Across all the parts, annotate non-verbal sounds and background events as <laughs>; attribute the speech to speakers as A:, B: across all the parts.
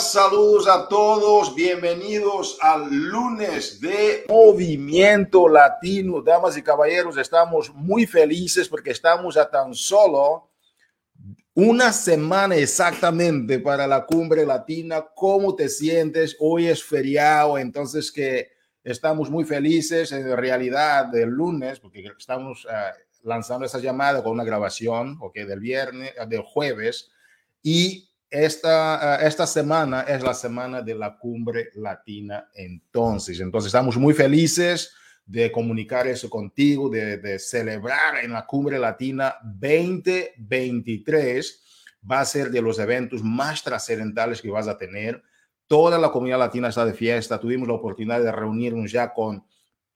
A: Saludos a todos, bienvenidos al lunes de Movimiento Latino. Damas y caballeros, estamos muy felices porque estamos a tan solo una semana exactamente para la cumbre latina. ¿Cómo te sientes? Hoy es feriado, entonces que estamos muy felices en realidad el lunes porque estamos uh, lanzando esa llamada con una grabación, ok, del viernes, del jueves y esta, uh, esta semana es la semana de la cumbre latina entonces. Entonces estamos muy felices de comunicar eso contigo, de, celebrar en la cumbre latina 2023. Va a ser de los eventos más trascendentales que vas a tener. Toda la comunidad latina está de fiesta. Tuvimos la oportunidad de reunirnos ya con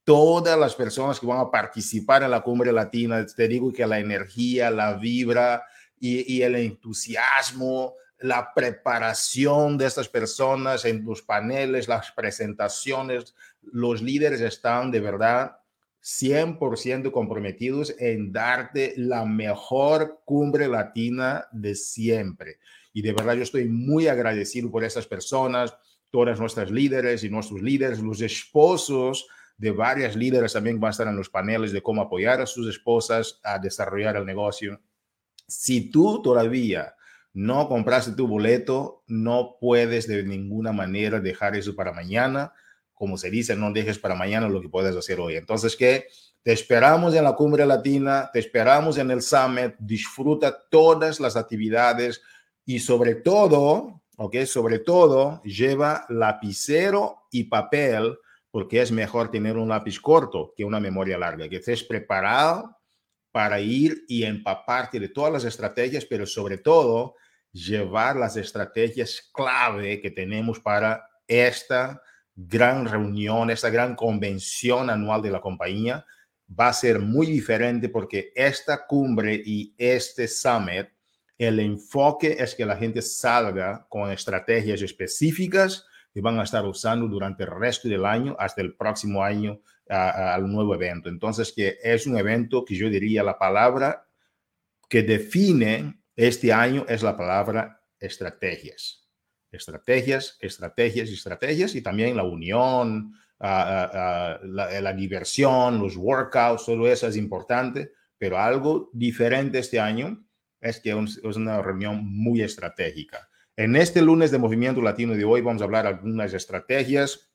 A: todas las personas que van a participar en la cumbre latina. Te digo que la energía, la vibra y el entusiasmo la preparación de estas personas en los paneles, las presentaciones, los líderes están de verdad 100% comprometidos en darte la mejor cumbre latina de siempre. Y de verdad yo estoy muy agradecido por esas personas, todas nuestras líderes y nuestros líderes, los esposos de varias líderes también van a estar en los paneles de cómo apoyar a sus esposas a desarrollar el negocio. Si tú todavía no compraste tu boleto, no puedes de ninguna manera dejar eso para mañana. Como se dice, no dejes para mañana lo que puedes hacer hoy. Entonces, ¿qué? Te esperamos en la cumbre latina, te esperamos en el summit, disfruta todas las actividades y sobre todo, ¿ok? Sobre todo, lleva lapicero y papel porque es mejor tener un lápiz corto que una memoria larga, que estés preparado para ir y empaparte de todas las estrategias, pero sobre todo llevar las estrategias clave que tenemos para esta gran reunión, esta gran convención anual de la compañía. Va a ser muy diferente porque esta cumbre y este summit, el enfoque es que la gente salga con estrategias específicas que van a estar usando durante el resto del año hasta el próximo año al nuevo evento. Entonces, que es un evento que yo diría la palabra que define este año es la palabra estrategias. Estrategias, estrategias, estrategias y también la unión, uh, uh, la, la, diversión, los workouts, todo eso es importante, pero algo diferente este año es que es una reunión muy estratégica. En este lunes de Movimiento Latino de hoy vamos a hablar algunas estrategias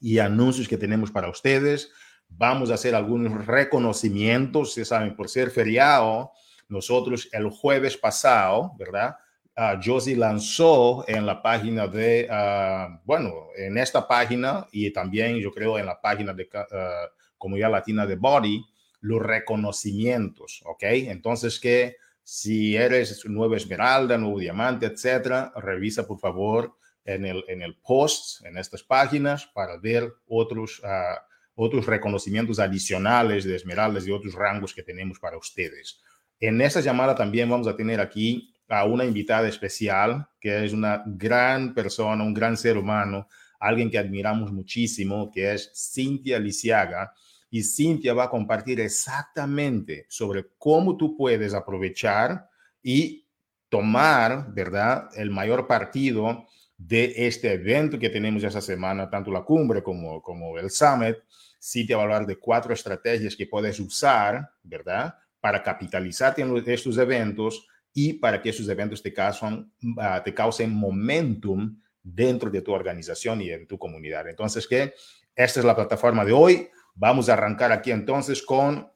A: y anuncios que tenemos para ustedes. Vamos a hacer algunos reconocimientos, se saben, por ser feriado, nosotros el jueves pasado, ¿verdad? Uh, Josie lanzó en la página de, uh, bueno, en esta página y también yo creo en la página de uh, Comunidad Latina de Body, los reconocimientos, ¿ok? Entonces que si eres nuevo esmeralda, nuevo diamante, etcétera, revisa por favor en el, en el post, en estas páginas, para ver otros, otros reconocimientos adicionales de esmeraldas y otros rangos que tenemos para ustedes. En esta llamada también vamos a tener aquí a una invitada especial, que es una gran persona, un gran ser humano, alguien que admiramos muchísimo, que es Cintia Lisiaga. Y Cintia va a compartir exactamente sobre cómo tú puedes aprovechar y tomar, ¿verdad?, el mayor partido de este evento que tenemos esta semana, tanto la cumbre como, como el summit. Cintia va a hablar de cuatro estrategias que puedes usar, ¿verdad?, para capitalizarte en estos eventos y para que esos eventos te causen, uh, te causen momentum dentro de tu organización y en tu comunidad. Entonces, que esta es la plataforma de hoy. Vamos a arrancar aquí entonces con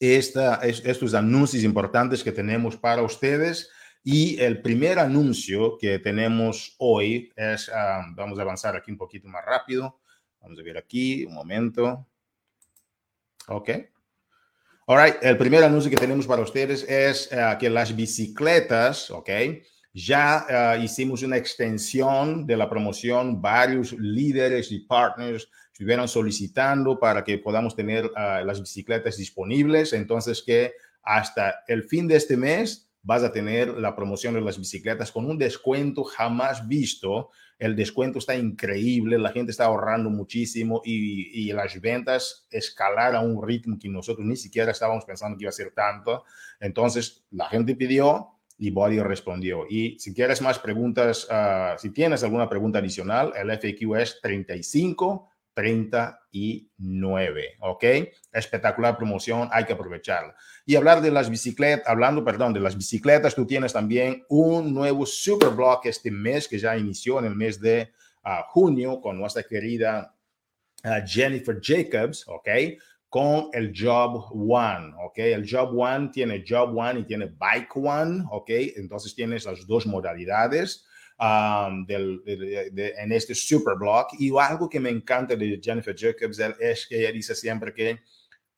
A: estos anuncios importantes que tenemos para ustedes. Y el primer anuncio que tenemos hoy es, um, vamos a avanzar aquí un poquito más rápido. Vamos a ver aquí, un momento. Ok. All right, el primer anuncio que tenemos para ustedes es uh, que las bicicletas, ¿ok? Ya uh, hicimos una extensión de la promoción, varios líderes y partners estuvieron solicitando para que podamos tener uh, las bicicletas disponibles. Entonces, que hasta el fin de este mes vas a tener la promoción de las bicicletas con un descuento jamás visto el descuento está increíble, la gente está ahorrando muchísimo y, y, las ventas escalar a un ritmo que nosotros ni siquiera estábamos pensando que iba a ser tanto. Entonces, la gente pidió y Body respondió. Y si quieres más preguntas, uh, si tienes alguna pregunta adicional, el FAQ es 35 39, ¿ok? Espectacular promoción, hay que aprovecharla. Y hablar de las bicicletas, hablando, perdón, de las bicicletas, tú tienes también un nuevo Superblock este mes que ya inició en el mes de uh, junio con nuestra querida uh, Jennifer Jacobs, ¿ok? Con el Job One, ¿ok? El Job One tiene Job One y tiene Bike One, ¿ok? Entonces tienes las dos modalidades del, en este super blog. Y algo que me encanta de Jennifer Jacobs es que ella dice siempre que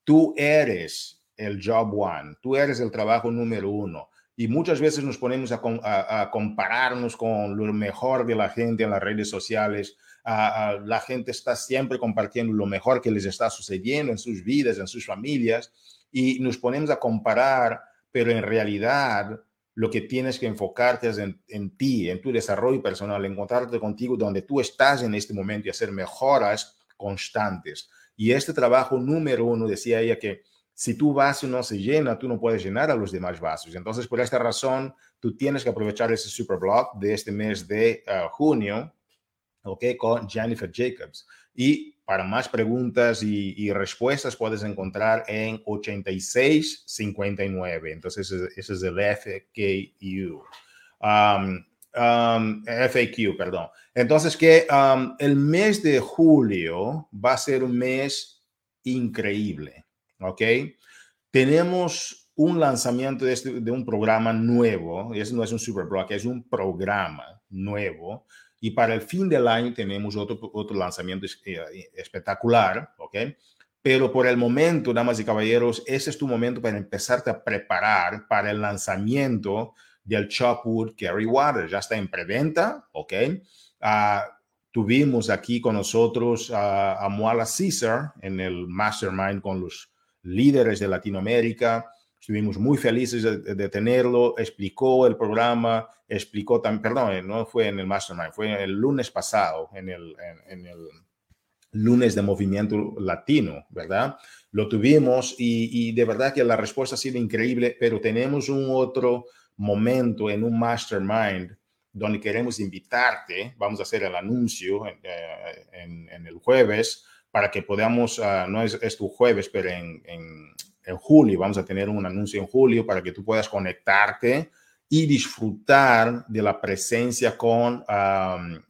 A: tú eres el job one, tú eres el trabajo número uno. Y muchas veces nos ponemos a, compararnos con lo mejor de la gente en las redes sociales. la gente está siempre compartiendo lo mejor que les está sucediendo en sus vidas, en sus familias, y nos ponemos a comparar, pero en realidad lo que tienes que enfocarte es en, ti, en tu desarrollo personal, encontrarte contigo donde tú estás en este momento y hacer mejoras constantes. Y este trabajo número uno, decía ella que si tu vaso no se llena, tú no puedes llenar a los demás vasos. Entonces, por esta razón, tú tienes que aprovechar ese super blog de este mes de uh, junio, ¿ok? Con Jennifer Jacobs. Y para más preguntas y, respuestas puedes encontrar en 8659. Entonces, ese es el FAQ. Um, um, FAQ, perdón. Entonces, que um, el mes de julio va a ser un mes increíble, ¿ok? Tenemos un lanzamiento de, este, un programa nuevo, y eso no es un super blog, es un programa nuevo y para el fin del año tenemos otro, otro lanzamiento eh, espectacular, ¿ok? Pero por el momento, damas y caballeros, ese es tu momento para empezarte a preparar para el lanzamiento del Chopwood Carry Water. Ya está en preventa, ¿ok? Uh, tuvimos aquí con nosotros a, a Moala Caesar en el Mastermind con los líderes de Latinoamérica. Estuvimos muy felices de, tenerlo, explicó el programa, explicó también, perdón, eh, no fue en el Mastermind, fue el lunes pasado, en el, lunes de movimiento latino, ¿verdad? Lo tuvimos y, de verdad que la respuesta ha sido increíble, pero tenemos un otro momento en un mastermind donde queremos invitarte, vamos a hacer el anuncio en, eh, en, el jueves para que podamos, uh, no es, es, tu jueves, pero en, en julio, vamos a tener un anuncio en julio para que tú puedas conectarte y disfrutar de la presencia con, um,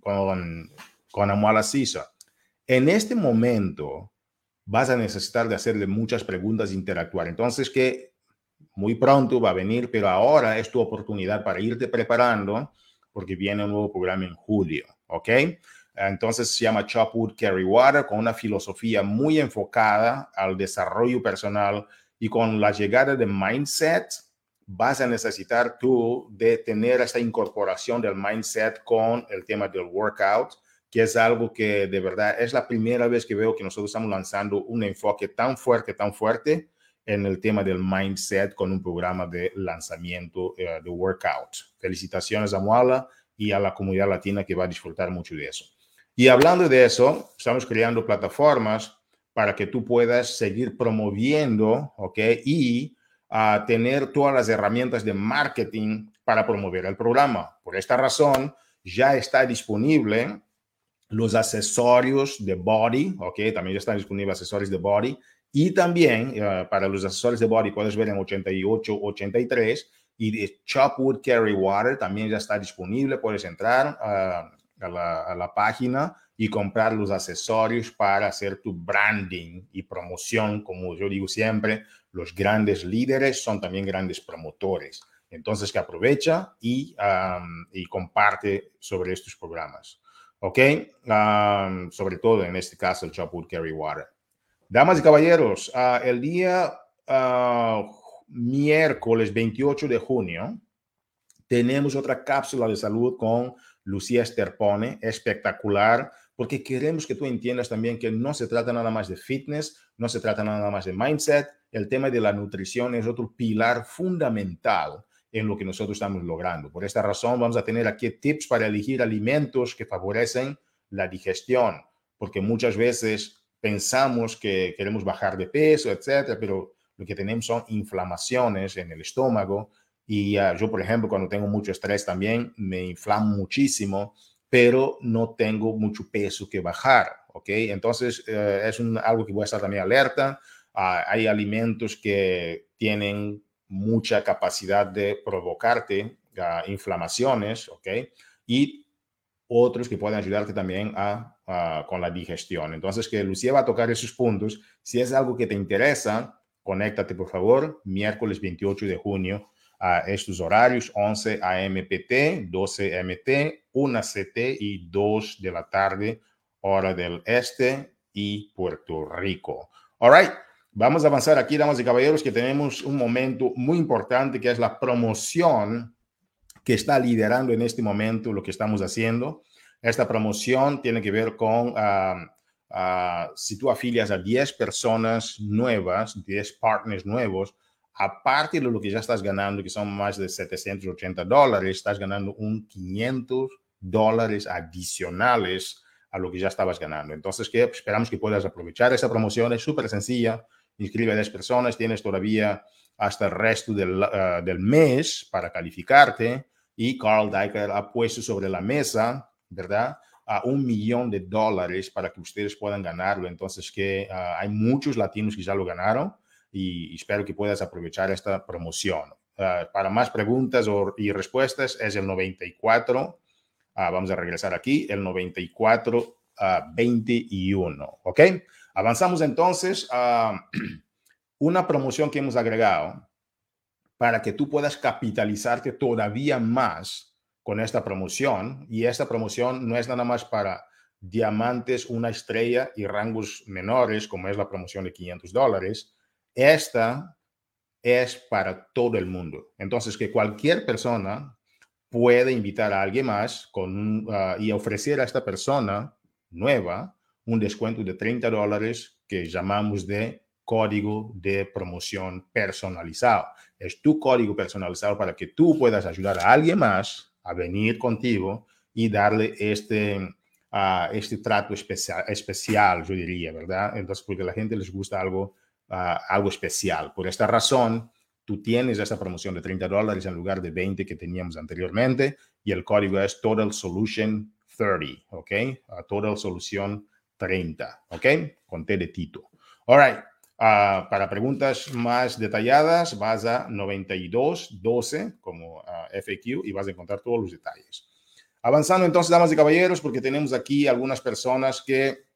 A: con, con Amuala Sisa. En este momento vas a necesitar de hacerle muchas preguntas e interactuar. Entonces, que muy pronto va a venir, pero ahora es tu oportunidad para irte preparando porque viene un nuevo programa en julio, ¿ok? Entonces se llama Chopwood Carry Water con una filosofía muy enfocada al desarrollo personal y con la llegada de mindset vas a necesitar tú de tener esta incorporación del mindset con el tema del workout, que es algo que de verdad es la primera vez que veo que nosotros estamos lanzando un enfoque tan fuerte, tan fuerte en el tema del mindset con un programa de lanzamiento eh, de workout. Felicitaciones a Muala y a la comunidad latina que va a disfrutar mucho de eso. Y hablando de eso, estamos creando plataformas para que tú puedas seguir promoviendo, ¿ok? Y uh, tener todas las herramientas de marketing para promover el programa. Por esta razón, ya está disponible los accesorios de body, ¿ok? También ya están disponibles accesorios de body. Y también uh, para los accesorios de body puedes ver en 88, 83 y de Chopwood Carry Water también ya está disponible. Puedes entrar. Uh, a la, página y comprar los accesorios para hacer tu branding y promoción. Como yo digo siempre, los grandes líderes son también grandes promotores. Entonces, que aprovecha y, y comparte sobre estos programas. ¿Ok? sobre todo en este caso el Chopwood Carry Water. Damas y caballeros, ah, el día ah, miércoles 28 de junio tenemos otra cápsula de salud con Lucía Esterpone, espectacular, porque queremos que tú entiendas también que no se trata nada más de fitness, no se trata nada más de mindset, el tema de la nutrición es otro pilar fundamental en lo que nosotros estamos logrando. Por esta razón vamos a tener aquí tips para elegir alimentos que favorecen la digestión, porque muchas veces pensamos que queremos bajar de peso, etcétera, pero lo que tenemos son inflamaciones en el estómago Y uh, yo, por ejemplo, cuando tengo mucho estrés también, me inflamo muchísimo, pero no tengo mucho peso que bajar, ¿ok? Entonces, uh, es un, algo que voy a estar también alerta. Uh, hay alimentos que tienen mucha capacidad de provocarte inflamaciones, ¿ok? Y otros que pueden ayudarte también a, con la digestión. Entonces, que Lucía va a tocar esos puntos. Si es algo que te interesa, conéctate, por favor, miércoles 28 de junio a estos horarios, 11 AMPT, 12 MT, 1 CT y 2 de la tarde, hora del este y Puerto Rico. All right. Vamos a avanzar aquí, damas y caballeros, que tenemos un momento muy importante que es la promoción que está liderando en este momento lo que estamos haciendo. Esta promoción tiene que ver con uh, uh, si tú afilias a 10 personas nuevas, 10 partners nuevos, aparte de lo que ya estás ganando, que son más de 780 dólares, estás ganando un 500 dólares adicionales a lo que ya estabas ganando. Entonces, que esperamos que puedas aprovechar esa promoción. Es súper sencilla. Inscribe a 10 personas. Tienes todavía hasta el resto del, uh, del mes para calificarte. Y Carl Diker ha puesto sobre la mesa, ¿verdad? A un millón de dólares para que ustedes puedan ganarlo. Entonces, que uh, hay muchos latinos que ya lo ganaron y espero que puedas aprovechar esta promoción. Uh, para más preguntas o, y respuestas es el 94, uh, ah, vamos a regresar aquí, el 94 uh, 21, ¿ok? Avanzamos entonces a <clears throat> una promoción que hemos agregado para que tú puedas capitalizarte todavía más con esta promoción. Y esta promoción no es nada más para diamantes, una estrella y rangos menores, como es la promoción de 500 dólares, esta es para todo el mundo. Entonces, que cualquier persona puede invitar a alguien más uh, y ofrecer a esta persona nueva un descuento de 30 dólares que llamamos de código de promoción personalizado. Es tu código personalizado para que tú puedas ayudar a alguien más a venir contigo y darle este, uh, este trato especial, especial, yo diría, ¿verdad? Entonces, porque a la gente les gusta algo uh, algo especial. Por esta razón, tú tienes esta promoción de 30 dólares en lugar de 20 que teníamos anteriormente y el código es Total Solution 30, ¿ok? Uh, Total Solución 30, ¿ok? Con T de Tito. All right. Uh, para preguntas más detalladas, vas a 9212 como uh, FAQ y vas a encontrar todos los detalles. Avanzando entonces, damas y caballeros, porque tenemos aquí algunas personas que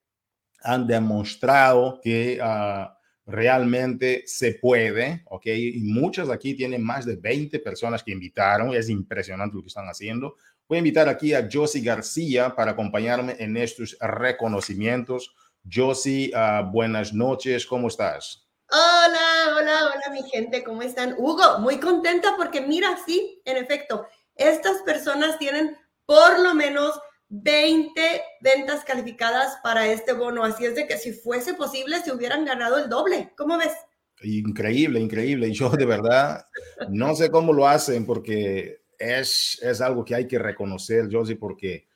A: han demostrado que uh, realmente se puede, ¿ok? Y muchas aquí tienen más de 20 personas que invitaron, es impresionante lo que están haciendo. Voy a invitar aquí a Josie García para acompañarme en estos reconocimientos. Josie, uh, buenas noches, ¿cómo estás?
B: Hola, hola, hola mi gente, ¿cómo están? Hugo, muy contenta porque mira, sí, en efecto, estas personas tienen por lo menos 20 ventas calificadas para este bono. Así es de que si fuese posible, se hubieran ganado el doble. ¿Cómo ves?
A: Increíble, increíble. Yo de verdad no sé cómo lo hacen porque es, es algo que hay que reconocer, Josie, porque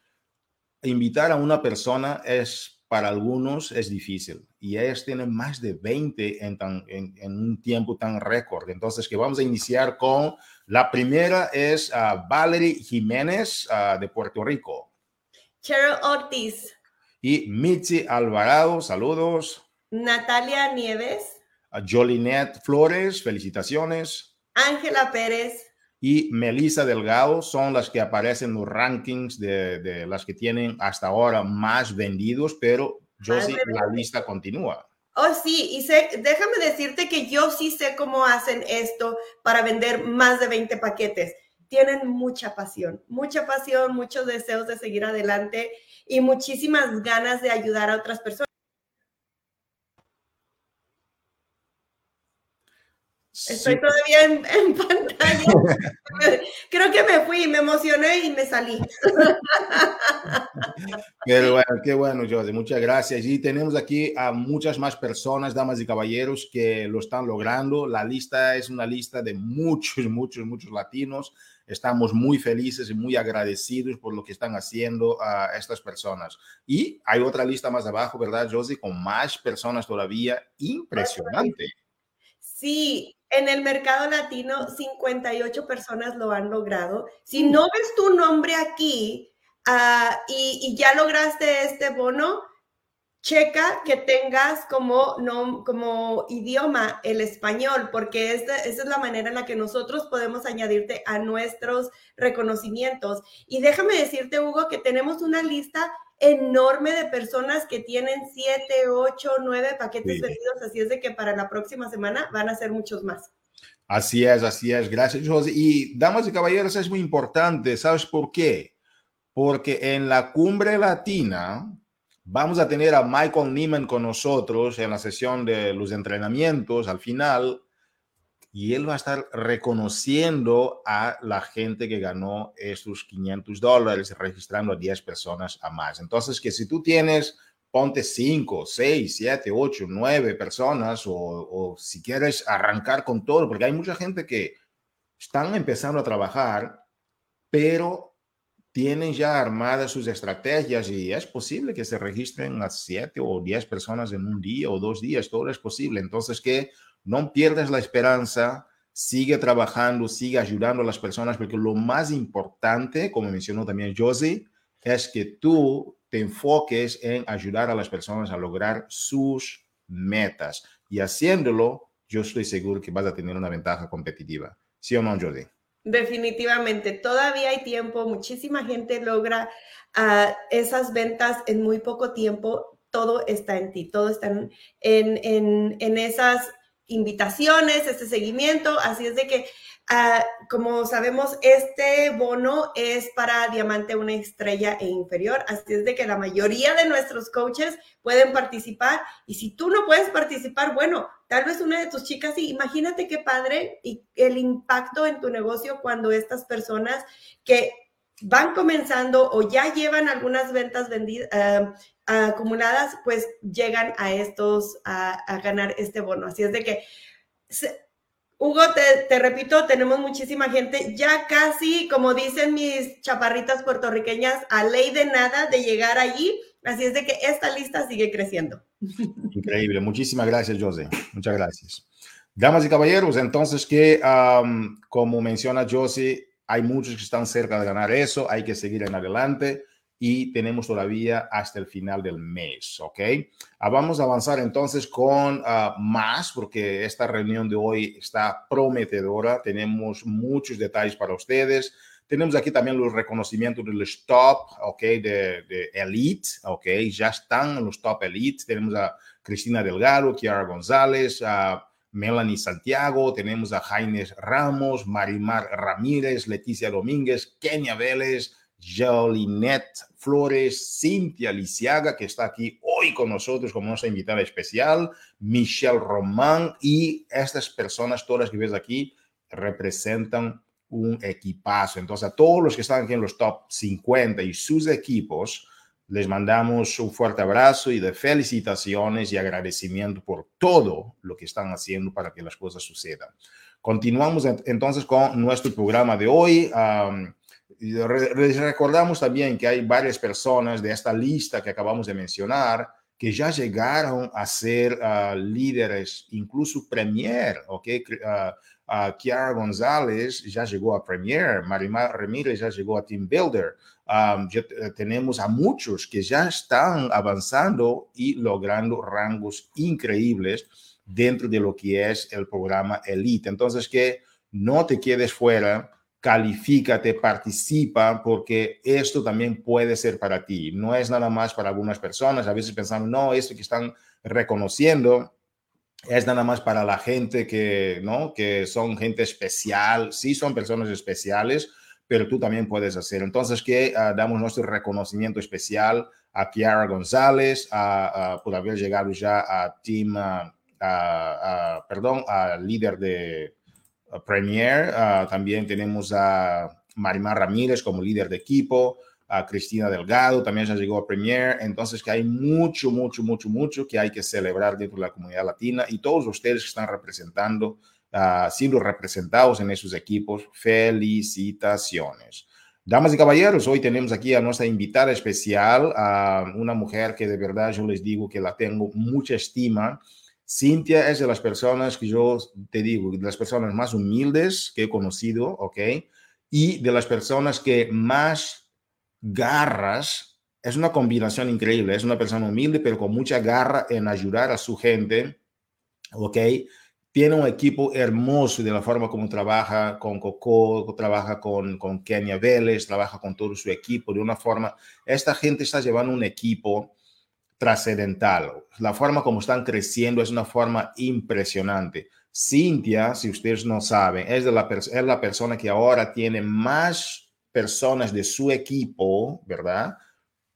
A: invitar a una persona es para algunos es difícil y ellos tienen más de 20 en, tan, en, en un tiempo tan récord. Entonces, que vamos a iniciar con la primera es uh, Valerie Jiménez uh, de Puerto Rico.
B: Cheryl Ortiz.
A: Y Mitzi Alvarado, saludos.
B: Natalia Nieves.
A: A Jolinet Flores, felicitaciones.
B: Ángela Pérez.
A: Y Melissa Delgado son las que aparecen en los rankings de, de las que tienen hasta ahora más vendidos, pero yo sí, la lista continúa.
B: Oh, sí, y sé, déjame decirte que yo sí sé cómo hacen esto para vender más de 20 paquetes tienen mucha pasión, mucha pasión, muchos deseos de seguir adelante y muchísimas ganas de ayudar a otras personas. Estoy todavía en, en, <laughs> pantalla. Creo que me fui, me emocioné y me salí.
A: Pero bueno, qué bueno, José. Muchas gracias. Y tenemos aquí a muchas más personas, damas y caballeros, que lo están logrando. La lista es una lista de muchos, muchos, muchos latinos. Estamos muy felices y muy agradecidos por lo que están haciendo a estas personas. Y hay otra lista más abajo, ¿verdad, Josie? Con más personas todavía. Impresionante.
B: Sí, En el mercado latino, 58 personas lo han logrado. Si no ves tu nombre aquí uh, y, y, ya lograste este bono, checa que tengas como, no, como idioma el español, porque esa, esa es la manera en la que nosotros podemos añadirte a nuestros reconocimientos. Y déjame decirte, Hugo, que tenemos una lista enorme de personas que tienen 7, 8, 9 paquetes sí. vendidos, así es de que para la próxima semana van a ser muchos más.
A: Así es, así es. Gracias, José. Y damas y caballeros, es muy importante. ¿Sabes por qué? Porque en la cumbre latina, Vamos a tener a Michael Neiman con nosotros en la sesión de los entrenamientos al final y él va a estar reconociendo a la gente que ganó estos 500 dólares, registrando a 10 personas a más. Entonces, que si tú tienes, ponte 5, 6, 7, 8, 9 personas o, o si quieres arrancar con todo, porque hay mucha gente que están empezando a trabajar, pero tienen ya armadas sus estrategias y es posible que se registren a siete o diez personas en un día o dos días, todo es posible. Entonces, que no pierdas la esperanza, sigue trabajando, sigue ayudando a las personas, porque lo más importante, como mencionó también Josie, es que tú te enfoques en ayudar a las personas a lograr sus metas. Y haciéndolo, yo estoy seguro que vas a tener una ventaja competitiva. ¿Sí o no, Josie?
B: Definitivamente, todavía hay tiempo, muchísima gente logra uh, esas ventas en muy poco tiempo, todo está en ti, todo está en, en, en esas invitaciones, este seguimiento, así es de que Uh, como sabemos, este bono es para diamante una estrella e inferior, así es de que la mayoría de nuestros coaches pueden participar y si tú no puedes participar, bueno, tal vez una de tus chicas sí, imagínate qué padre y el impacto en tu negocio cuando estas personas que van comenzando o ya llevan algunas ventas vendidas, uh, acumuladas, pues llegan a estos, a, a ganar este bono. Así es de que Hugo, te, te, repito, tenemos muchísima gente, ya casi, como dicen mis chaparritas puertorriqueñas, a ley de nada de llegar allí. Así es de que esta lista sigue creciendo.
A: Increíble. Muchísimas gracias, José. Muchas gracias. Damas y caballeros, entonces que, como menciona José, hay muchos que están cerca de ganar eso, hay que seguir en adelante y tenemos todavía hasta el final del mes, ¿ok? Ah, vamos a avanzar entonces con uh, más, porque esta reunión de hoy está prometedora, tenemos muchos detalles para ustedes. Tenemos aquí también los reconocimientos de los top, ¿ok? De, Elite, ¿ok? Están en los top Elite. Tenemos a Cristina Delgado, Kiara González, a Melanie Santiago, tenemos a Ramos, Marimar Ramírez, Leticia Domínguez, Kenia Vélez, Jolinette Flores, Cintia Lisiaga, que está aquí hoy con nosotros como nuestra invitada especial, Michelle Román y estas personas, todas que ves aquí, representan un equipazo. Entonces, a todos los que están aquí en los top 50 y sus equipos, les mandamos un fuerte abrazo y de felicitaciones y agradecimiento por todo lo que están haciendo para que las cosas sucedan. Continuamos entonces con nuestro programa de hoy. Um, les recordamos también que hay varias personas de esta lista que acabamos de mencionar que ya llegaron a ser uh, líderes, incluso Premier, ¿ok? Uh, uh, Kiara González ya llegó a Premier, Marimar Ramírez ya llegó a Team Builder. Um, ya tenemos a muchos que ya están avanzando y logrando rangos increíbles dentro de lo que es el programa Elite. Entonces, que no te quedes fuera califícate, participa, porque esto también puede ser para ti. No es nada más para algunas personas. A veces pensamos, no, esto que están reconociendo es nada más para la gente que, ¿no? Que son gente especial. Sí, son personas especiales, pero tú también puedes hacer. Entonces, que uh, damos nuestro reconocimiento especial a Kiara González a, a, por haber llegado ya a Team, uh, a, perdón, a líder de Premier. Uh, también tenemos a Marimar Ramírez como líder de equipo, a Cristina Delgado también ya llegó a Premier. Entonces, que hay mucho, mucho, mucho, mucho que hay que celebrar dentro de la comunidad latina y todos ustedes que están representando, uh, siendo representados en esos equipos, felicitaciones. Damas y caballeros, hoy tenemos aquí a nuestra invitada especial, a una mujer que de verdad yo les digo que la tengo mucha estima Cintia es de las personas que yo te digo, de las personas más humildes que he conocido, ¿ok? Y de las personas que más garras, es una combinación increíble, es una persona humilde, pero con mucha garra en ayudar a su gente, ¿ok? tiene un equipo hermoso de la forma como trabaja con Coco, trabaja con, con Kenia Vélez, trabaja con todo su equipo de una forma. Esta gente está llevando un equipo trascendental. La forma como están creciendo es una forma impresionante. Cintia, si ustedes no saben, es, de la, es la persona que ahora tiene más personas de su equipo, ¿verdad?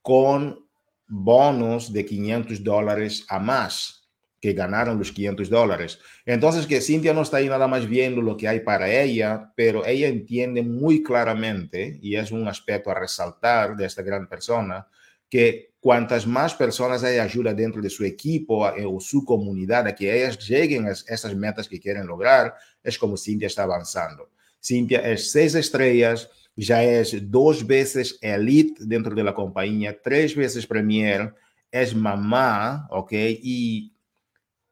A: Con bonos de 500 dólares a más que ganaron los 500 dólares. Entonces, que Cintia no está ahí nada más viendo lo que hay para ella, pero ella entiende muy claramente, y es un aspecto a resaltar de esta gran persona, que cuantas más personas ella ayuda dentro de su equipo eh, o su comunidad a que ellas lleguen a esas metas que quieren lograr, es como Cintia está avanzando. Cintia es seis estrellas, ya es dos veces elite dentro de la compañía, tres veces premier, es mamá, ¿ok? Y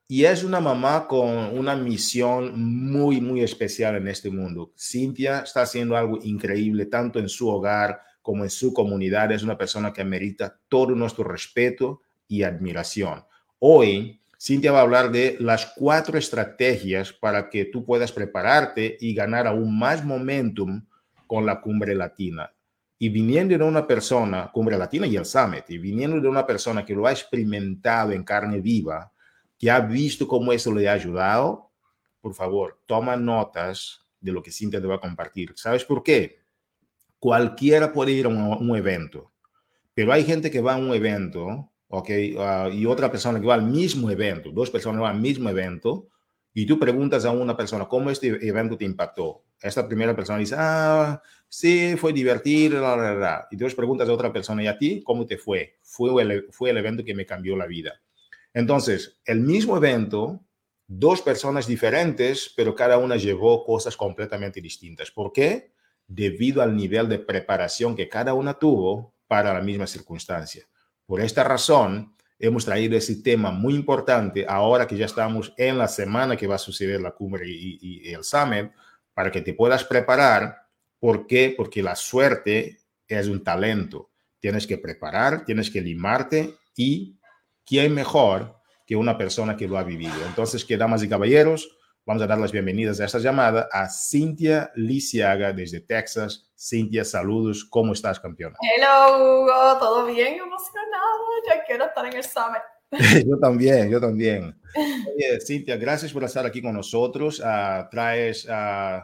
A: y es una mamá con una misión muy, muy especial en este mundo. Cintia está haciendo algo increíble, tanto en su hogar como en su comunidad. Es una persona que merita todo nuestro respeto y admiración. Hoy, Cintia va a hablar de las cuatro estrategias para que tú puedas prepararte y ganar aún más momentum con la cumbre latina. Y viniendo de una persona, cumbre latina y el summit, y viniendo de una persona que lo ha experimentado en carne viva, que ha visto cómo eso le ha ayudado, por favor, toma notas de lo que Cintia te va a compartir. ¿Sabes por qué? Cualquiera puede ir a un, evento, pero hay gente que va a un evento, ¿ok? Ah, y otra persona que va al mismo evento, dos personas van al mismo evento, y tú preguntas a una persona, ¿cómo este evento te impactó? Esta primera persona dice, ah, sí, fue divertido, la, la. Y tú preguntas a otra persona, ¿y a ti cómo te fue? Fue el, fue el evento que me cambió la vida. Entonces, el mismo evento, dos personas diferentes, pero cada una llevó cosas completamente distintas. ¿Por qué? Debido al nivel de preparación que cada una tuvo para la misma circunstancia. Por esta razón, hemos traído ese tema muy importante ahora que ya estamos en la semana que va a suceder la cumbre y, el summit, para que te puedas preparar. ¿Por qué? Porque la suerte es un talento. Tienes que preparar, tienes que limarte y ¿quién mejor que una persona que lo ha vivido? Entonces, que damas y caballeros, vamos a dar las bienvenidas a esta llamada a Cintia Lisiaga desde Texas. Cintia, saludos. ¿Cómo estás, campeona?
C: Hello, Hugo. ¿Todo bien? Emocionado. Ya quiero estar en el summit. <laughs>
A: yo también, yo también. Oye, Cintia, gracias por estar aquí con nosotros. Uh, traes uh,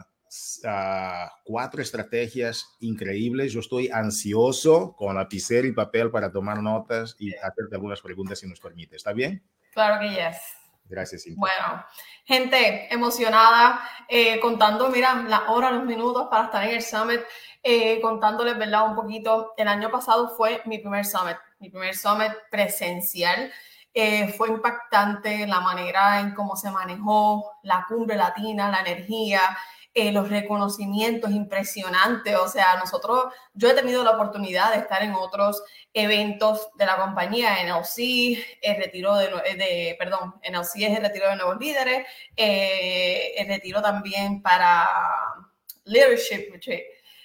A: cuatro estrategias increíbles. Yo estoy ansioso con lapicero y papel para tomar notas y hacerte algunas preguntas si nos permite. ¿Está bien?
C: Claro que yes.
A: Gracias.
C: Bueno, gente emocionada, eh, contando, mira, la hora, los minutos para estar en el summit, eh, contándoles, ¿verdad? Un poquito. El año pasado fue mi primer summit, mi primer summit presencial. Eh, fue impactante la manera en cómo se manejó la cumbre latina, la energía, eh, los reconocimientos impresionantes. O sea, nosotros, yo he tenido la oportunidad de estar en otros eventos de la compañía, NLC, el retiro de, de perdón, NLC es el retiro de nuevos líderes, eh, el retiro también para Leadership.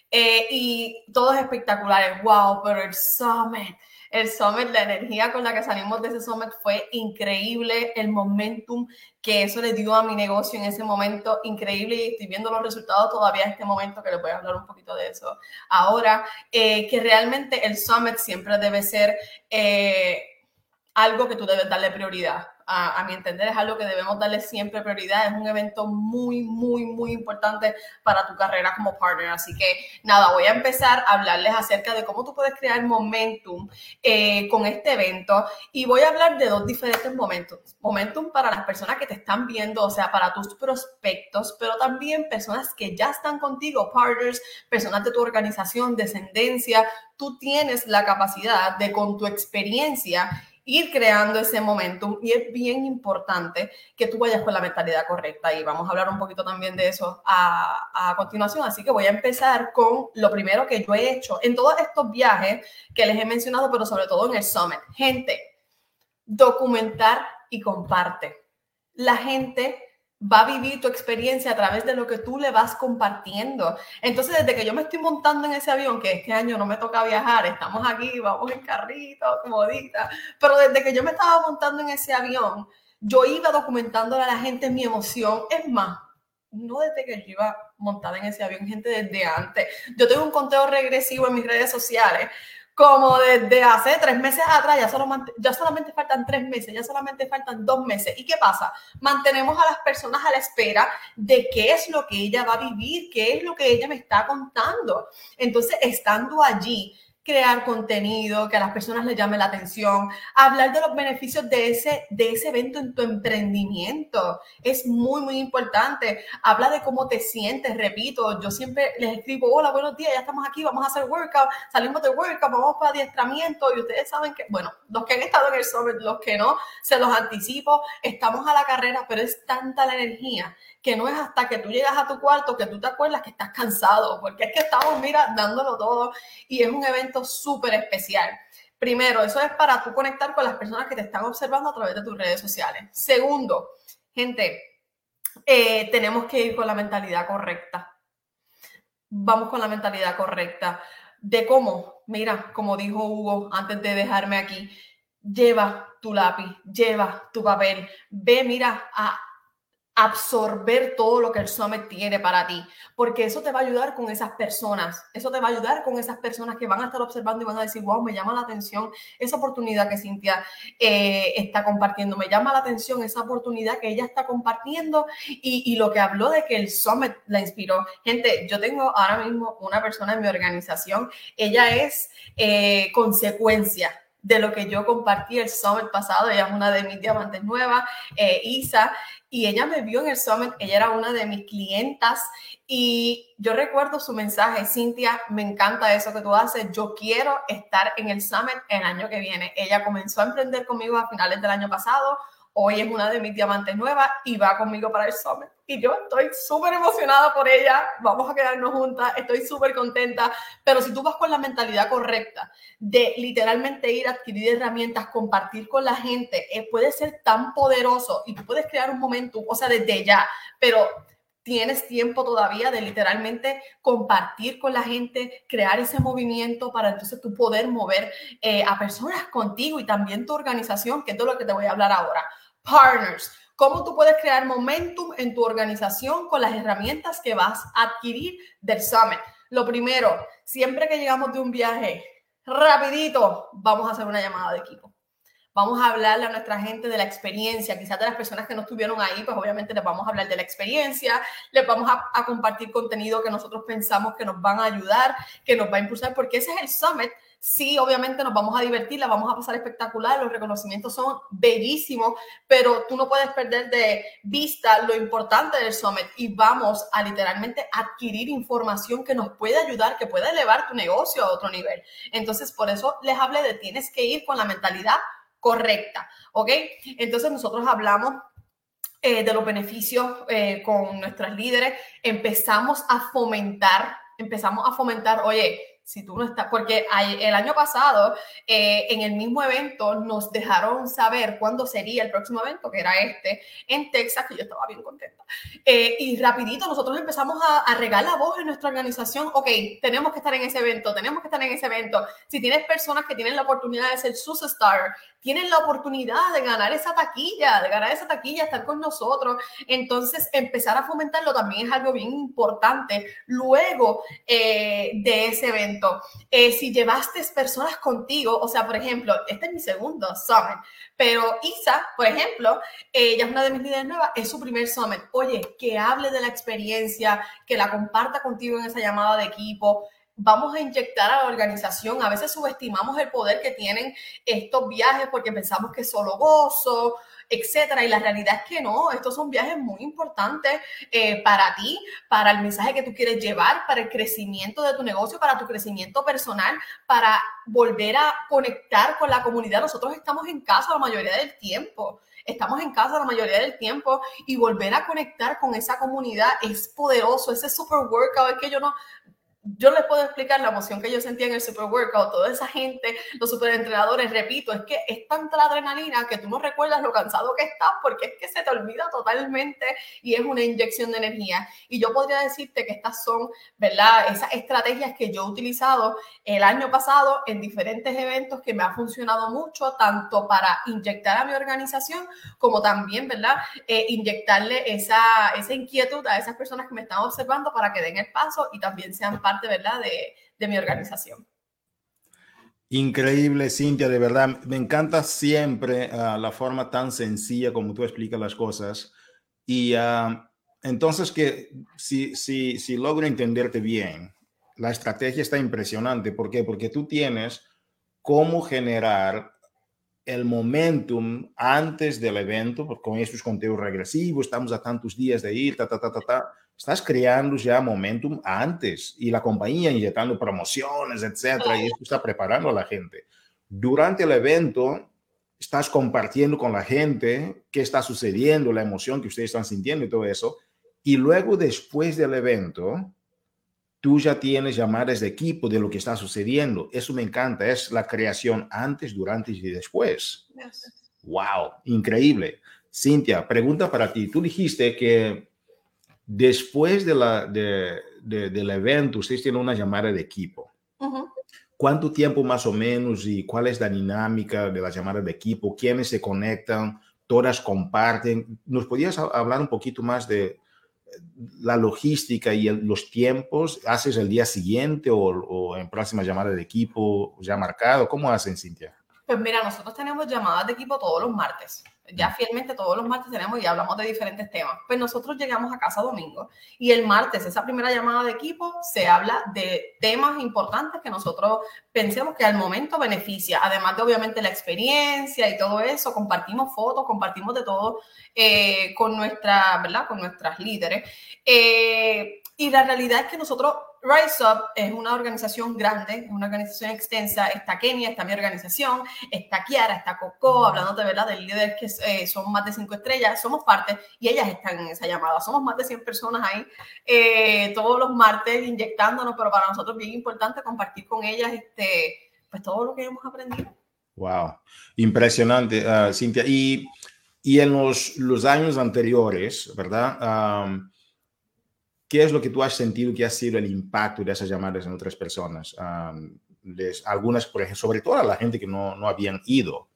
C: Eh, y todos espectaculares, wow, pero el Summit, el summit, la energía con la que salimos de ese summit fue increíble, el momentum que eso le dio a mi negocio en ese momento, increíble, y estoy viendo los resultados todavía en este momento, que les voy a hablar un poquito de eso ahora, eh, que realmente el summit siempre debe ser eh, algo que tú debes darle prioridad a, mi entender, es algo que debemos darle siempre prioridad. Es un evento muy, muy, muy importante para tu carrera como partner. Así que nada, voy a empezar a hablarles acerca de cómo tú puedes crear momentum eh, con este evento y voy a hablar de dos diferentes momentos. Momentum para las personas que te están viendo, o sea, para tus prospectos, pero también personas que ya están contigo, partners, personas de tu organización, descendencia. Tú tienes la capacidad de con tu experiencia ir creando ese momentum y es bien importante que tú vayas con la mentalidad correcta y vamos a hablar un poquito también de eso a, a, continuación. Así que voy a empezar con lo primero que yo he hecho en todos estos viajes que les he mencionado, pero sobre todo en el summit. Gente, documentar y comparte. la gente va a vivir tu experiencia a través de lo que tú le vas compartiendo. Entonces, desde que yo me estoy montando en ese avión, que este año no me toca viajar, estamos aquí, vamos en carrito, comodita, pero desde que yo me estaba montando en ese avión, yo iba documentándole a la gente mi emoción. Es más, no desde que yo iba montada en ese avión, gente desde antes. Yo tengo un conteo regresivo en mis redes sociales como desde hace tres meses atrás, ya, ya solamente faltan tres meses, ya solamente faltan dos meses. ¿Y qué pasa? Mantenemos a las personas a la espera de qué es lo que ella va a vivir, qué es lo que ella me está contando. Entonces, estando allí, crear contenido que a las personas les llame la atención, hablar de los beneficios de ese, de ese evento en tu emprendimiento. Es muy, muy importante. Habla de cómo te sientes, repito, yo siempre les escribo, hola, buenos días, ya estamos aquí, vamos a hacer workout, salimos de workout, vamos para adiestramiento y ustedes saben que, bueno, los que han estado en el summit, los que no, se los anticipo, estamos a la carrera, pero es tanta la energía que no es hasta que tú llegas a tu cuarto que tú te acuerdas que estás cansado, porque es que estamos, mira, dándolo todo y es un evento súper especial. Primero, eso es para tú conectar con las personas que te están observando a través de tus redes sociales. Segundo, gente, eh, tenemos que ir con la mentalidad correcta. Vamos con la mentalidad correcta. ¿De cómo? Mira, como dijo Hugo antes de dejarme aquí, lleva tu lápiz, lleva tu papel, ve, mira, a, absorber todo lo que el Summit tiene para ti, porque eso te va a ayudar con esas personas, eso te va a ayudar con esas personas que van a estar observando y van a decir, wow, me llama la atención esa oportunidad que Cintia eh, está compartiendo, me llama la atención esa oportunidad que ella está compartiendo y, lo que habló de que el Summit la inspiró. Gente, yo tengo ahora mismo una persona en mi organización, ella es eh, consecuencia de lo que yo compartí el summit pasado. Ella es una de mis diamantes nuevas, eh, Isa, y ella me vio en el summit. Ella era una de mis clientas y yo recuerdo su mensaje, Cintia, me encanta eso que tú haces. Yo quiero estar en el summit el año que viene. Ella comenzó a emprender conmigo a finales del año pasado Hoy es una de mis diamantes nuevas y va conmigo para el summit. Y yo estoy súper emocionada por ella. Vamos a quedarnos juntas. Estoy súper contenta. Pero si tú vas con la mentalidad correcta de literalmente ir a adquirir herramientas, compartir con la gente, eh, puede ser tan poderoso y tú puedes crear un momento, o sea, desde ya. Pero tienes tiempo todavía de literalmente compartir con la gente, crear ese movimiento para entonces tú poder mover eh, a personas contigo y también tu organización, que es de lo que te voy a hablar ahora partners. Cómo tú puedes crear momentum en tu organización con las herramientas que vas a adquirir del summit. Lo primero, siempre que llegamos de un viaje, rapidito, vamos a hacer una llamada de equipo. Vamos a hablarle a nuestra gente de la experiencia, quizás de las personas que no estuvieron ahí, pues obviamente les vamos a hablar de la experiencia, les vamos a, a compartir contenido que nosotros pensamos que nos van a ayudar, que nos va a impulsar, porque ese es el summit Sí, obviamente nos vamos a divertir, la vamos a pasar espectacular, los reconocimientos son bellísimos, pero tú no puedes perder de vista lo importante del summit y vamos a literalmente adquirir información que nos puede ayudar, que puede elevar tu negocio a otro nivel. Entonces, por eso les hablé de tienes que ir con la mentalidad correcta, ¿ok? Entonces, nosotros hablamos eh, de los beneficios eh, con nuestros líderes, empezamos a fomentar, empezamos a fomentar, oye, si tú no estás, porque el año pasado eh, en el mismo evento nos dejaron saber cuándo sería el próximo evento, que era este, en Texas, que yo estaba bien contenta. Eh, y rapidito nosotros empezamos a, a, regar la voz en nuestra organización, ok, tenemos que estar en ese evento, tenemos que estar en ese evento. Si tienes personas que tienen la oportunidad de ser sus star, tienen la oportunidad de ganar esa taquilla, de ganar esa taquilla, estar con nosotros. Entonces, empezar a fomentarlo también es algo bien importante. Luego eh, de ese evento, eh, si llevaste personas contigo, o sea, por ejemplo, este es mi segundo summit, pero Isa, por ejemplo, ella es una de mis líderes nuevas, es su primer summit. Oye, que hable de la experiencia, que la comparta contigo en esa llamada de equipo, vamos a inyectar a la organización. A veces subestimamos el poder que tienen estos viajes porque pensamos que es solo gozo, etcétera. Y la realidad es que no, estos son viajes muy importantes eh, para ti, para el mensaje que tú quieres llevar, para el crecimiento de tu negocio, para tu crecimiento personal, para volver a conectar con la comunidad. Nosotros estamos en casa la mayoría del tiempo. Estamos en casa la mayoría del tiempo y volver a conectar con esa comunidad es poderoso. Ese super workout es que yo no, yo les puedo explicar la emoción que yo sentía en el super workout, toda esa gente, los super entrenadores, repito, es que es tanta la adrenalina que tú no recuerdas lo cansado que estás porque es que se te olvida totalmente y es una inyección de energía. Y yo podría decirte que estas son, ¿verdad? Esas estrategias que yo he utilizado el año pasado en diferentes eventos que me ha funcionado mucho, tanto para inyectar a mi organización como también, ¿verdad? Eh, inyectarle esa, esa inquietud a esas personas que me están observando para que den el paso y también sean parte ¿verdad?, de, mi organización.
A: Increíble, Cintia, de verdad. Me encanta siempre uh, la forma tan sencilla como tú explicas las cosas. Y uh, entonces que si, si, si logro entenderte bien, la estrategia está impresionante. ¿Por qué? Porque tú tienes cómo generar el momentum antes del evento, porque con estos conteos regresivos, estamos a tantos días de ir, ta, ta, ta, ta, ta estás creando ya momentum antes y la compañía inyectando promociones, etcétera, y esto está preparando a la gente. Durante el evento, estás compartiendo con la gente qué está sucediendo, la emoción que ustedes están sintiendo y todo eso. Y luego, después del evento, tú ya tienes llamadas de equipo de lo que está sucediendo. Eso me encanta, es la creación antes, durante y después. Wow, increíble. Cintia, pregunta para ti. Tú dijiste que Después de la, de, del evento, ustedes tienen una llamada de equipo. ¿Cuánto tiempo más o menos y cuál es la dinámica de la llamada de equipo? ¿Quiénes se conectan? ¿Todas comparten? ¿Nos podías hablar un poquito más de la logística y los tiempos? ¿Haces el día siguiente o, o en próxima llamada de equipo ya marcado? ¿Cómo hacen, Cintia?
C: Pues mira, nosotros tenemos llamadas de equipo todos los martes ya fielmente todos los martes tenemos y hablamos de diferentes temas. Pues nosotros llegamos a casa domingo y el martes, esa primera llamada de equipo, se habla de temas importantes que nosotros pensemos que al momento beneficia, además de obviamente la experiencia y todo eso, compartimos fotos, compartimos de todo eh, con nuestra, ¿verdad? Con nuestras líderes. Eh, y la realidad es que nosotros, Rise Up es una organización grande, una organización extensa. Está Kenia, está mi organización, está Kiara, está Coco, hablando de verdad del líder que eh, son más de cinco estrellas. Somos parte y ellas están en esa llamada. Somos más de 100 personas ahí eh, todos los martes inyectándonos, pero para nosotros es bien importante compartir con ellas este, pues todo lo que hemos aprendido.
A: Wow, impresionante, uh, Cintia. Y, y en los, los años anteriores, ¿verdad? Um, ¿Qué es lo que tú has sentido que ha sido el impacto de esas llamadas en otras personas? les, algunas, por ejemplo, sobre todo a la gente que no, no habían ido.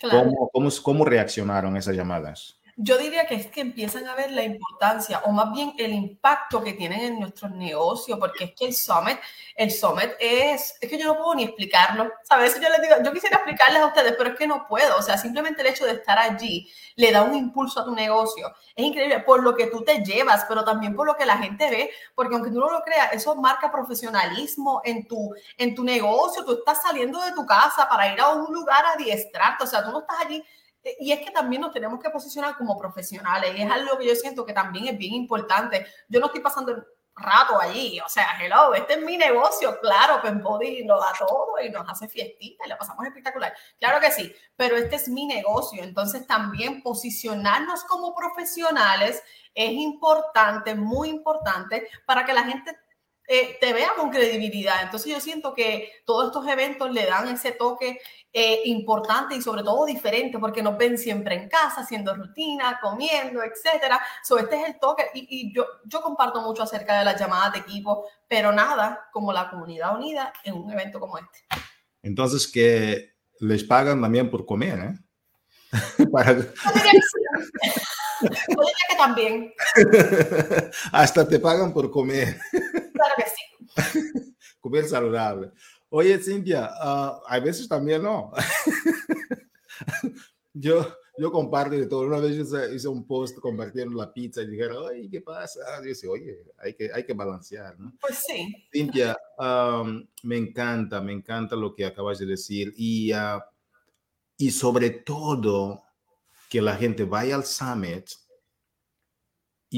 A: ¿Cómo, cómo, ¿Cómo reaccionaron esas llamadas?
C: Yo diría que es que empiezan a ver la importancia o más bien el impacto que tienen en nuestros negocios, porque es que el Summit, el Summit es, es que yo no puedo ni explicarlo. A veces yo les digo, yo quisiera explicarles a ustedes, pero es que no puedo. O sea, simplemente el hecho de estar allí le da un impulso a tu negocio. Es increíble por lo que tú te llevas, pero también por lo que la gente ve, porque aunque tú no lo creas, eso marca profesionalismo en tu, en tu negocio. Tú estás saliendo de tu casa para ir a un lugar a adiestrarte. O sea, tú no estás allí y es que también nos tenemos que posicionar como profesionales y es algo que yo siento que también es bien importante. Yo no estoy pasando rato allí, o sea, hello, este es mi negocio, claro, pues Body lo da todo y nos hace fiestita y la pasamos espectacular, claro que sí, pero este es mi negocio, entonces también posicionarnos como profesionales es importante, muy importante, para que la gente eh, te vea con credibilidad. Entonces yo siento que todos estos eventos le dan ese toque eh, importante y sobre todo diferente porque nos ven siempre en casa, haciendo rutina, comiendo, etcétera. So, este es el toque y, yo, yo comparto mucho acerca de las llamadas de equipo, pero nada como la comunidad unida en un evento como este.
A: Entonces que les pagan también por comer, ¿eh? <laughs> Para... Yo
C: diría que también. <laughs>
A: Hasta te pagan por comer.
C: Sí. <laughs>
A: Comer saludable. Oye, Cintia, uh, a veces también no. <laughs> yo, yo comparto de todo. Una vez hice, hice, un post compartiendo la pizza y dijeron, oye, ¿qué pasa? Yo oye, hay que, hay que balancear, ¿no?
C: Pues sí.
A: Cintia, um, me encanta, me encanta lo que acabas de decir. Y, uh, y sobre todo, que la gente vaya al summit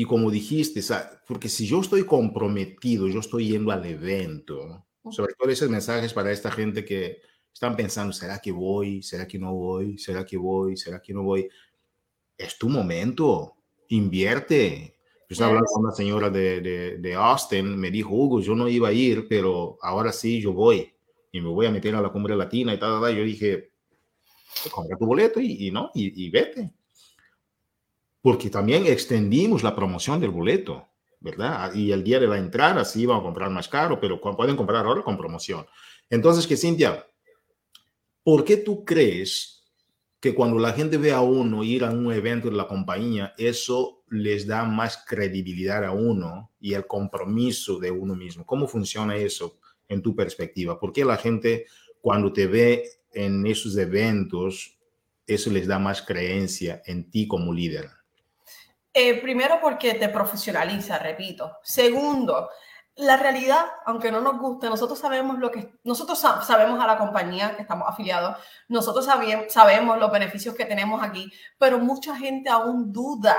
A: y como dijiste, porque si yo estoy comprometido, yo estoy yendo al evento, sobre todo esos mensajes para esta gente que están pensando, ¿será que voy? ¿Será que no voy? ¿Será que voy? ¿Será que no voy? Es tu momento, invierte, Yo estaba hablando con una señora de, de, de, Austin, me dijo, Hugo, yo no iba a ir, pero ahora sí yo voy y me voy a meter a la cumbre latina y tal, tal, Yo dije, compra tu boleto y, y no, y, y, vete. Porque también extendimos la promoción del boleto, ¿verdad? Y el día de la entrada sí iban a comprar más caro, pero pueden comprar ahora con promoción. Entonces, que Cintia, ¿por qué tú crees que cuando la gente ve a uno ir a un evento de la compañía, eso les da más credibilidad a uno y el compromiso de uno mismo. ¿Cómo funciona eso en tu perspectiva? ¿Por qué la gente cuando te ve en esos eventos, eso les da más creencia en ti como líder?
C: Eh, primero porque te profesionaliza, repito. Segundo, la realidad, aunque no nos guste, nosotros sabemos lo que nosotros sabemos a la compañía que estamos afiliados, nosotros sabemos los beneficios que tenemos aquí, pero mucha gente aún duda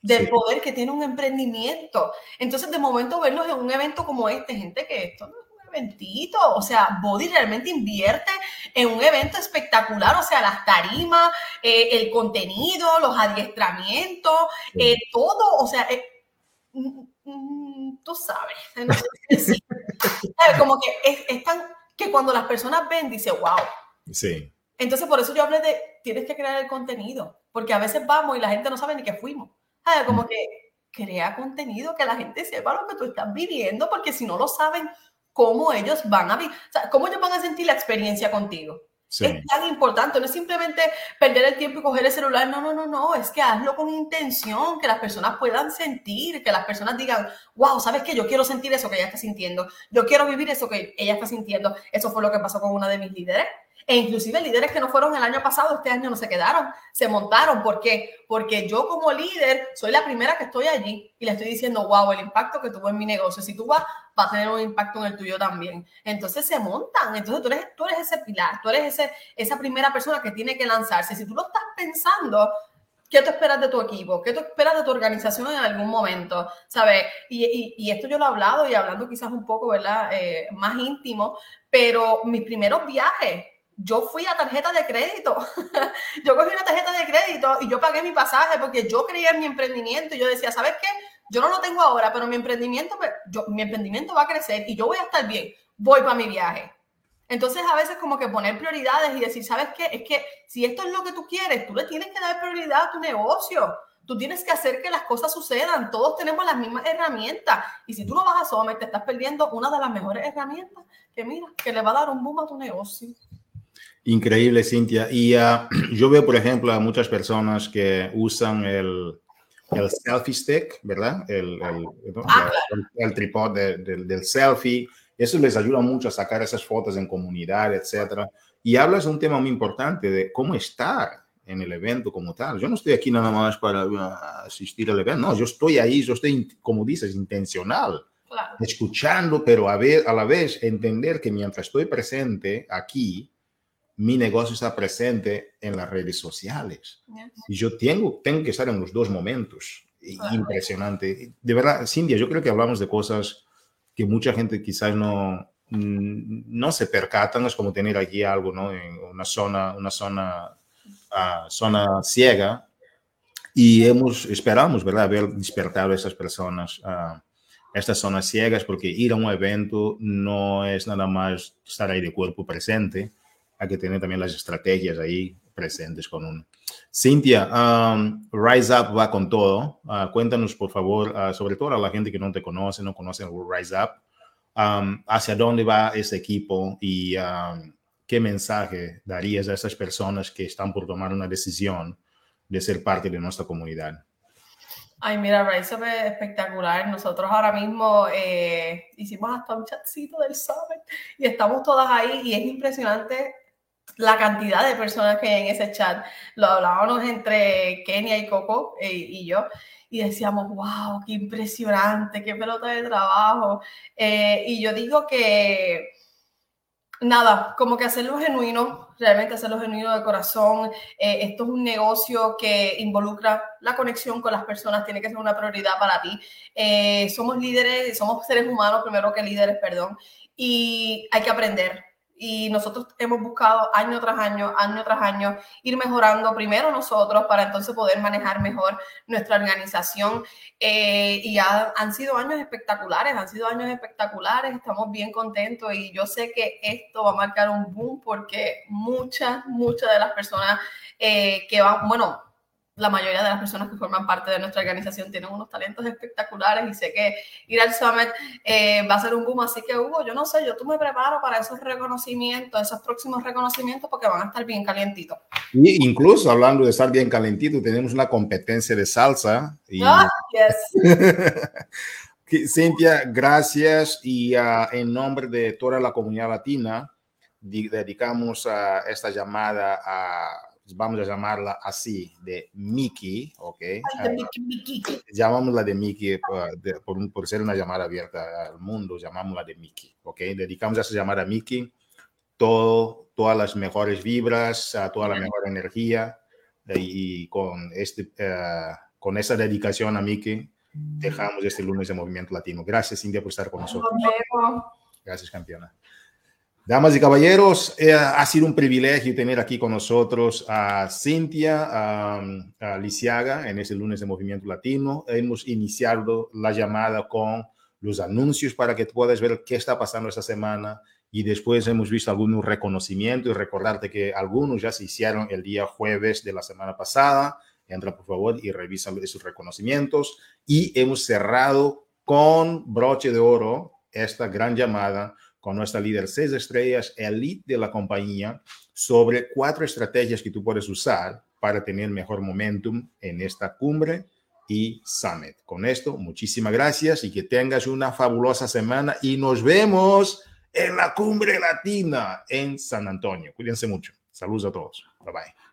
C: del poder que tiene un emprendimiento. Entonces, de momento vernos en un evento como este, gente que esto es o sea, Body realmente invierte en un evento espectacular, o sea, las tarimas, eh, el contenido, los adiestramientos, eh, todo, o sea, eh, Mm, tú <laughs> sabes, como que es, tan que cuando las personas ven, dice, wow.
A: Sí.
C: Entonces, por eso yo hablé de, tienes que crear el contenido, porque a veces vamos y la gente no sabe ni que fuimos. Como mm. que crea contenido, que la gente sepa lo que tú estás viviendo, porque si no lo saben, ¿cómo ellos van a vivir? O sea, ¿cómo ellos van a sentir la experiencia contigo? Es tan importante, no es simplemente perder el tiempo y coger el celular, no, no, no, no, es que hazlo con intención, que las personas puedan sentir, que las personas digan, wow, ¿sabes qué? Yo quiero sentir eso que ella está sintiendo, yo quiero vivir eso que ella está sintiendo. Eso fue lo que pasó con una de mis líderes. E inclusive líderes que no fueron el año pasado, este año no se quedaron, se montaron. ¿Por qué? Porque yo como líder soy la primera que estoy allí y le estoy diciendo, wow, el impacto que tuvo en mi negocio. Si tú vas, va a tener un impacto en el tuyo también. Entonces se montan. Entonces tú eres, tú eres ese pilar, tú eres ese, esa primera persona que tiene que lanzarse. Si tú lo estás pensando, ¿Qué tú esperas de tu equipo? ¿Qué tú esperas de tu organización en algún momento? ¿Sabes? Y, y, esto yo lo he hablado y hablando quizás un poco, ¿verdad? Eh, más íntimo, pero mis primeros viajes, yo fui a tarjeta de crédito. <laughs> yo cogí una tarjeta de crédito y yo pagué mi pasaje porque yo creía en mi emprendimiento y yo decía, ¿sabes qué? Yo no lo tengo ahora, pero mi emprendimiento, mi emprendimiento va a crecer y yo voy a estar bien. Voy para mi viaje. Entonces, a veces como que poner prioridades y decir, ¿sabes qué? Es que si esto es lo que tú quieres, tú le tienes que dar prioridad a tu negocio. Tú tienes que hacer que las cosas sucedan. Todos tenemos las mismas herramientas. Y si tú no vas a Summit, te estás perdiendo una de las mejores herramientas que, mira, que le va a dar un boom a tu negocio.
A: Increíble, Cintia. Y uh, <clears throat> yo veo, por ejemplo, a muchas personas que usan el, el selfie stick, ¿verdad? El, el, ah, el, tripod del selfie. Eso les ayuda mucho a sacar esas fotos en comunidad, etcétera. Y hablas de un tema muy importante de cómo estar en el evento como tal. Yo no estoy aquí nada más para uh, asistir al evento, no, yo estoy ahí, yo estoy, como dices, intencional, escuchando, pero a, ver, a la vez entender que mientras estoy presente aquí, mi negocio está presente en las redes sociales. Y yo tengo, tengo que estar en los dos momentos. Impresionante. De verdad, Cindy, yo creo que hablamos de cosas que mucha gente quizás no, mm, no se percatan. Es como tener aquí algo, ¿no? En una zona, una zona, uh, zona ciega. Y hemos, esperamos, ¿verdad? Haber despertado a esas personas a estas zonas ciegas, porque ir a un evento no es nada más estar ahí de cuerpo presente, hay que tener también las estrategias ahí presentes con uno. Cintia, um, Rise Up va con todo. Uh, cuéntanos, por favor, uh, sobre todo a la gente que no te conoce, no conoce Rise Up, um, hacia dónde va ese equipo y um, qué mensaje darías a esas personas que están por tomar una decisión de ser parte de nuestra comunidad.
C: Ay, mira, Rise Up es espectacular. Nosotros ahora mismo eh, hicimos hasta un chatcito del Summit y estamos todas ahí y es impresionante la cantidad de personas que hay en ese chat. Lo hablábamos entre Kenia y Coco eh, y yo y decíamos, wow, qué impresionante, qué pelota de trabajo. Eh, y yo digo que, nada, como que hacerlo genuino, realmente hacerlo genuino de corazón. Eh, esto es un negocio que involucra la conexión con las personas, tiene que ser una prioridad para ti. somos líderes, somos seres humanos primero que líderes, perdón, y hay que aprender y nosotros hemos buscado año tras año, año tras año, ir mejorando primero nosotros para entonces poder manejar mejor nuestra organización. Eh, y han sido años espectaculares, han sido años espectaculares, estamos bien contentos y yo sé que esto va a marcar un boom porque muchas, muchas de las personas eh, que van, bueno, la mayoría de las personas que forman parte de nuestra organización tienen unos talentos espectaculares y sé que ir al Summit eh, va a ser un boom. Así que, Hugo, yo no sé, yo tú me preparo para esos reconocimientos, esos próximos reconocimientos, porque van a estar bien calientitos.
A: Y incluso hablando de estar bien calentito, tenemos una competencia de salsa. Y... Ah, <laughs> Cintia, gracias. Y uh, en nombre de toda la comunidad latina, dedicamos a esta llamada a vamos a llamarla así, de Mickey, ¿ok? Llamámosla de Mickey por, por, ser una llamada abierta al mundo, llamámosla de Mickey, ¿ok? Dedicamos a esa llamada a Mickey todo, todas las mejores vibras, a toda la mejor energía y con, este, uh, con esa dedicación a Mickey dejamos este lunes de Movimiento Latino. Gracias, Cintia, por estar con nosotros. Gracias, campeona. Damas y caballeros, eh, ha sido un privilegio tener aquí con nosotros a Cintia a, Lisiaga en ese lunes de Movimiento Latino. Hemos iniciado la llamada con los anuncios para que puedas ver qué está pasando esta semana y después hemos visto algunos reconocimientos y recordarte que algunos ya se hicieron el día jueves de la semana pasada. Entra por favor y revisa esos reconocimientos y hemos cerrado con broche de oro esta gran llamada con nuestra líder seis estrellas, elite de la compañía, sobre cuatro estrategias que tú puedes usar para tener mejor momentum en esta cumbre y summit. Con esto, muchísimas gracias y que tengas una fabulosa semana y nos vemos en la cumbre latina en San Antonio. Cuídense mucho. Saludos a todos. Bye bye.